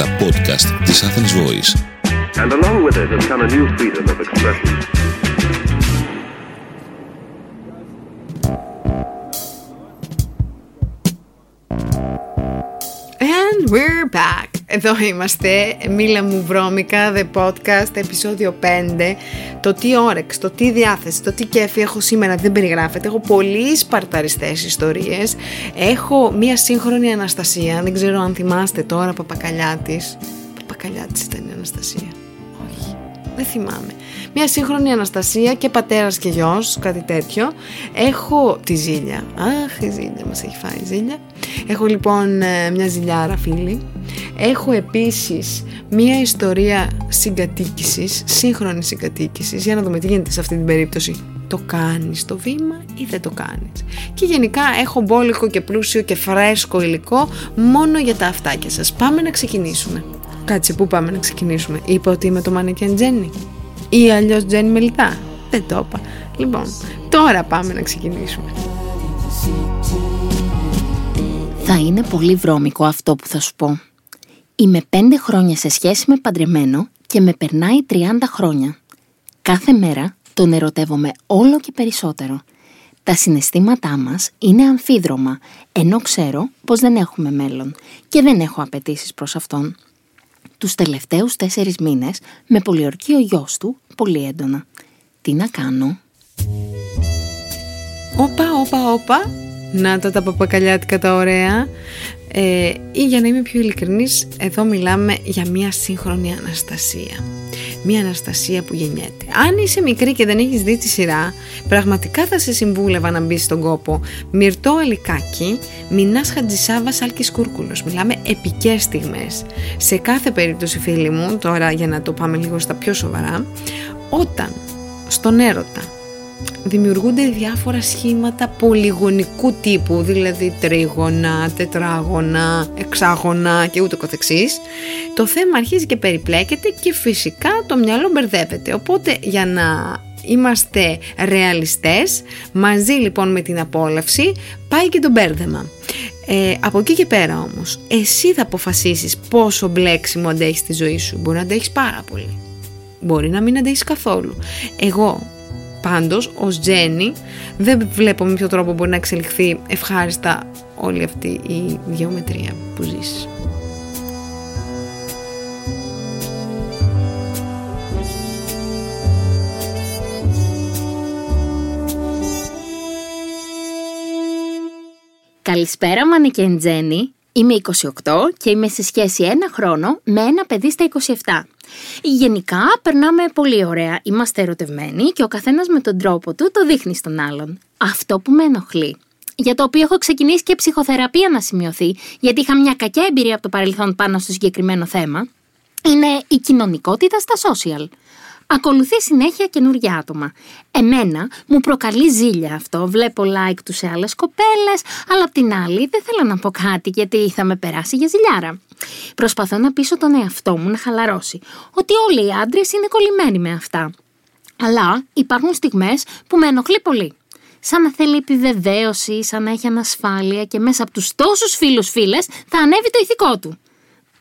τα podcast της Athens Voice. And along with it has come a new freedom of expression. And we're back. Εδώ είμαστε, Μίλα μου βρώμικα, The Podcast, επεισόδιο 5. Το τι όρεξ, το τι διάθεση, το τι κέφι έχω σήμερα δεν περιγράφεται. Έχω πολύ σπαρταριστές ιστορίες. Έχω μία σύγχρονη Αναστασία, δεν ξέρω αν θυμάστε τώρα, Παπακαλιάτης. Παπακαλιάτης ήταν η Αναστασία. Όχι, δεν θυμάμαι. Μια σύγχρονη Αναστασία και πατέρας και γιος, κάτι τέτοιο. Έχω τη Ζήλια. Αχ, η Ζήλια μας έχει φάει η Ζήλια. Έχω λοιπόν ε, μια ζηλιάρα φίλη. Έχω επίσης μια ιστορία συγκατοίκησης, σύγχρονης συγκατοίκησης, για να δούμε τι γίνεται σε αυτή την περίπτωση. Το κάνεις το βήμα ή δεν το κάνεις; Και γενικά έχω μπόλικο και πλούσιο και φρέσκο υλικό μόνο για τα αυτάκια σας. Πάμε να ξεκινήσουμε. Κάτσε, πού πάμε να ξεκινήσουμε; Είπα ότι είμαι το Μανικέν Τζένι. Ή αλλιώς Τζένι Μελιτά. Δεν το είπα. Λοιπόν, τώρα πάμε να ξεκινήσουμε. Θα είναι πολύ βρώμικο αυτό που θα σου πω. Είμαι πέντε χρόνια σε σχέση με παντρεμένο και με περνάει 30 χρόνια. Κάθε μέρα τον ερωτεύομαι όλο και περισσότερο. Τα συναισθήματά μας είναι αμφίδρομα, ενώ ξέρω πως δεν έχουμε μέλλον και δεν έχω απαιτήσεις προς αυτόν. Τους τελευταίους τέσσερις μήνες με πολιορκεί ο γιος του πολύ έντονα. Τι να κάνω; Όπα, όπα, όπα. Να τα τα παπακαλιάτικα τα ωραία. Ε, ή για να είμαι πιο ειλικρινής, εδώ μιλάμε για μια σύγχρονη Αναστασία. Μια Αναστασία που γεννιέται. Αν είσαι μικρή και δεν έχεις δει τη σειρά, πραγματικά θα σε συμβούλευα να μπεις στον κόπο. Μυρτό Αλικάκη, Μινάς Χατζησάβας Άλκης Κούρκουλος. Μιλάμε επικές στιγμές. Σε κάθε περίπτωση φίλοι μου, τώρα για να το πάμε λίγο στα πιο σοβαρά, όταν στον έρωτα δημιουργούνται διάφορα σχήματα πολυγωνικού τύπου, δηλαδή τρίγωνα, τετράγωνα, εξάγωνα και ούτω καθεξής. Το θέμα αρχίζει και περιπλέκεται και φυσικά το μυαλό μπερδεύεται. Οπότε για να είμαστε ρεαλιστές, μαζί λοιπόν με την απόλαυση πάει και το μπέρδεμα. Ε, από εκεί και πέρα όμως, εσύ θα αποφασίσεις πόσο μπλέξιμο αντέχεις τη ζωή σου. Μπορεί να αντέχεις πάρα πολύ. Μπορεί να μην αντέχεις καθόλου. Εγώ Πάντως, ως Τζένι, δεν βλέπω με ποιο τρόπο μπορεί να εξελιχθεί ευχάριστα όλη αυτή η γεωμετρία που ζεις. Καλησπέρα Μανικέν Τζένι. Είμαι 28 και είμαι σε σχέση ένα χρόνο με ένα παιδί στα 27. Γενικά περνάμε πολύ ωραία, είμαστε ερωτευμένοι και ο καθένας με τον τρόπο του το δείχνει στον άλλον. Αυτό που με ενοχλεί για το οποίο έχω ξεκινήσει και ψυχοθεραπεία να σημειωθεί, γιατί είχα μια κακιά εμπειρία από το παρελθόν πάνω στο συγκεκριμένο θέμα, είναι η κοινωνικότητα στα social. Ακολουθεί συνέχεια καινούργια άτομα. Εμένα μου προκαλεί ζήλια αυτό. Βλέπω like τους σε άλλες κοπέλες, αλλά απ' την άλλη δεν θέλω να πω κάτι γιατί θα με περάσει για ζηλιάρα. Προσπαθώ να πείσω τον εαυτό μου να χαλαρώσει. Ότι όλοι οι άντρες είναι κολλημένοι με αυτά. Αλλά υπάρχουν στιγμές που με ενοχλεί πολύ. Σαν να θέλει επιβεβαίωση, σαν να έχει ανασφάλεια και μέσα από τους τόσους φίλους φίλες θα ανέβει το ηθικό του.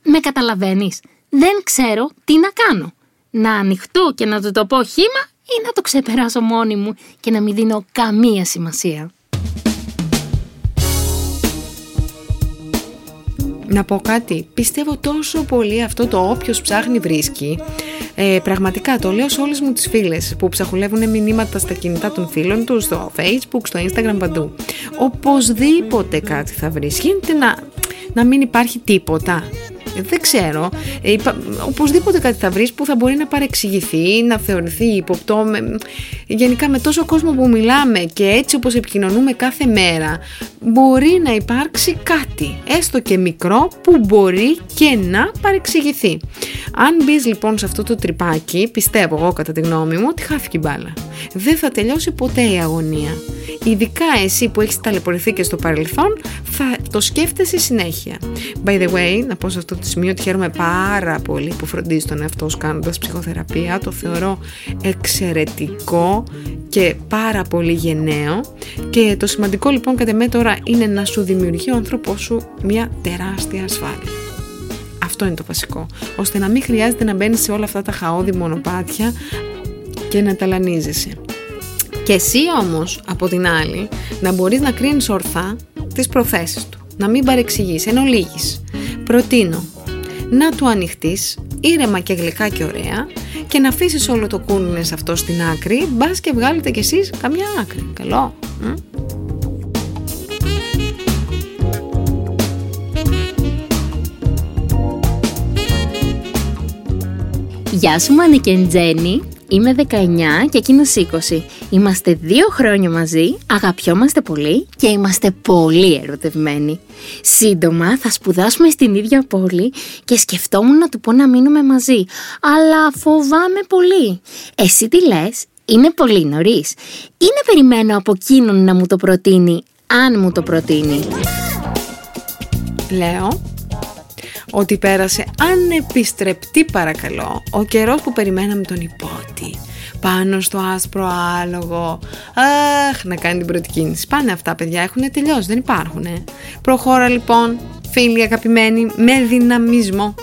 Με καταλαβαίνεις. Δεν ξέρω τι να κάνω να ανοιχτώ και να του το πω χήμα ή να το ξεπεράσω μόνη μου και να μην δίνω καμία σημασία. Να πω κάτι, πιστεύω τόσο πολύ αυτό το όποιος ψάχνει βρίσκει. Ε, πραγματικά το λέω σε όλες μου τις φίλες που ψαχουλεύουν μηνύματα στα κινητά των φίλων τους, στο facebook, στο instagram παντού. Οπωσδήποτε κάτι θα βρεις. Γίνεται να, να μην υπάρχει τίποτα. Ε, δεν ξέρω. Ε, οπωσδήποτε κάτι θα βρεις που θα μπορεί να παρεξηγηθεί, να θεωρηθεί υποπτώ. Με, γενικά με τόσο κόσμο που μιλάμε και έτσι όπως επικοινωνούμε κάθε μέρα, μπορεί να υπάρξει κάτι, έστω και μικρό, που μπορεί και να παρεξηγηθεί. Αν μπεις λοιπόν σε αυτό το τρυπάκι, πιστεύω εγώ κατά τη γνώμη μου ότι χάθηκε η μπάλα. Δεν θα τελειώσει ποτέ η αγωνία. Ειδικά εσύ που έχεις ταλαιπωρηθεί και στο παρελθόν, θα το σκέφτεσαι συνέχεια. By the way, να πω σε αυτό το σημείο ότι χαίρομαι πάρα πολύ που φροντίζει τον εαυτό σου κάνοντας ψυχοθεραπεία. Το θεωρώ εξαιρετικό και πάρα πολύ γενναίο. Και το σημαντικό λοιπόν κατά με τώρα είναι να σου δημιουργεί ο άνθρωπός σου μια τεράστια ασφάλεια Αυτό είναι το βασικό. Ώστε να μην χρειάζεται να μπαίνεις σε όλα αυτά τα χαόδη μονοπάτια και να ταλανίζεσαι. Και εσύ όμως, από την άλλη, να μπορείς να κρίνεις ορθά τις προθέσεις του. Να μην παρεξηγείς, εν ολίγης. Προτείνω να του ανοιχτείς ήρεμα και γλυκά και ωραία και να αφήσεις όλο το κούνινες αυτό στην άκρη, μπας και βγάλετε κι εσείς καμιά άκρη. Καλό. μ; Γεια σου Μάνη και Τζένι. Είμαι 19 και εκείνος 20. Είμαστε δύο χρόνια μαζί, αγαπιόμαστε πολύ και είμαστε πολύ ερωτευμένοι. Σύντομα θα σπουδάσουμε στην ίδια πόλη και σκεφτόμουν να του πω να μείνουμε μαζί, αλλά φοβάμαι πολύ. Εσύ τι λες, είναι πολύ νωρίς. Ή να περιμένω από εκείνον να μου το προτείνει, αν μου το προτείνει. Λέω ότι πέρασε ανεπιστρεπτή παρακαλώ ο καιρός που περιμέναμε τον υπότη πάνω στο άσπρο άλογο. Αχ, να κάνει την πρώτη κίνηση. Πάνε αυτά, παιδιά, έχουν τελειώσει, δεν υπάρχουν. Προχώρα λοιπόν, φίλοι αγαπημένοι, με δυναμισμό.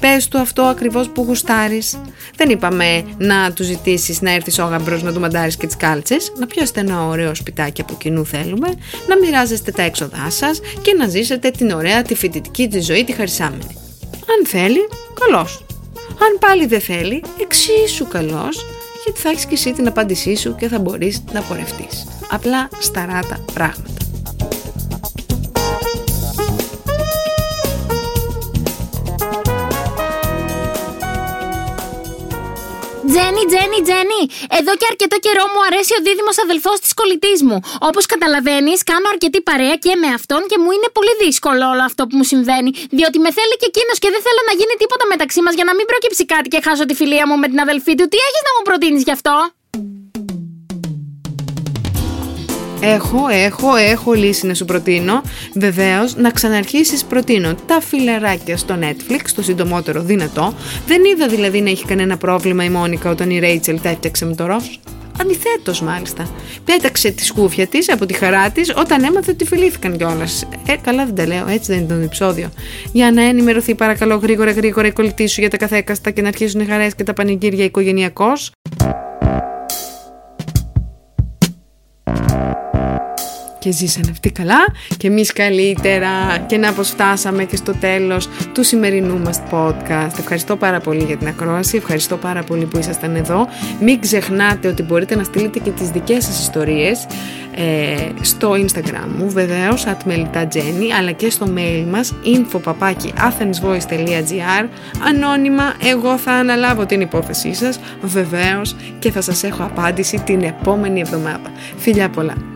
Πες του αυτό ακριβώς που γουστάρεις. Δεν είπαμε να του ζητήσεις να έρθει ο γαμπρός να του μαντάρεις και τις κάλτσες, να πιάσετε ένα ωραίο σπιτάκι από κοινού θέλουμε, να μοιράζεστε τα έξοδά σας και να ζήσετε την ωραία τη φοιτητική τη ζωή τη χαρισάμενη. Αν θέλει, καλώς. Αν πάλι δεν θέλει, εξίσου καλός, γιατί θα έχεις και εσύ την απάντησή σου και θα μπορείς να πορευτείς. Απλά σταράτα πράγματα. Τζένι, Τζένι, Τζένι! Εδώ και αρκετό καιρό μου αρέσει ο δίδυμος αδελφός της κολλητής μου. Όπως καταλαβαίνεις, κάνω αρκετή παρέα και με αυτόν και μου είναι πολύ δύσκολο όλο αυτό που μου συμβαίνει. Διότι με θέλει και εκείνος και δεν θέλω να γίνει τίποτα μεταξύ μας για να μην προκύψει κάτι και χάσω τη φιλία μου με την αδελφή του. Τι έχεις να μου προτείνεις γι' αυτό; Έχω, έχω, έχω λύση να σου προτείνω. Βεβαίως, να ξαναρχίσεις προτείνω τα φιλεράκια στο Netflix, το συντομότερο δυνατό. Δεν είδα δηλαδή να έχει κανένα πρόβλημα η Μόνικα όταν η Ρέιτσελ τα έφτιαξε με το ροζ. Αντιθέτως, μάλιστα. Πέταξε τη σκούφια της από τη χαρά της όταν έμαθε ότι φιλήθηκαν κιόλας. Ε, καλά δεν τα λέω, έτσι δεν είναι το επεισόδιο. Για να ενημερωθεί, παρακαλώ, γρήγορα γρήγορα η κολλητή σου για τα καθέκαστα και να αρχίσουν οι χαρές και τα πανηγύρια οικογενειακώς. Και ζήσανε αυτοί καλά και εμείς καλύτερα και να πως φτάσαμε και στο τέλος του σημερινού μας podcast. Ευχαριστώ πάρα πολύ για την ακρόαση, ευχαριστώ πάρα πολύ που ήσασταν εδώ. Μην ξεχνάτε ότι μπορείτε να στείλετε και τις δικές σας ιστορίες ε, στο Instagram μου βεβαίως @melitajenny αλλά και στο mail μας info.athensvoice.gr Ανώνυμα εγώ θα αναλάβω την υπόθεσή σας βεβαίως και θα σας έχω απάντηση την επόμενη εβδομάδα. Φιλιά πολλά!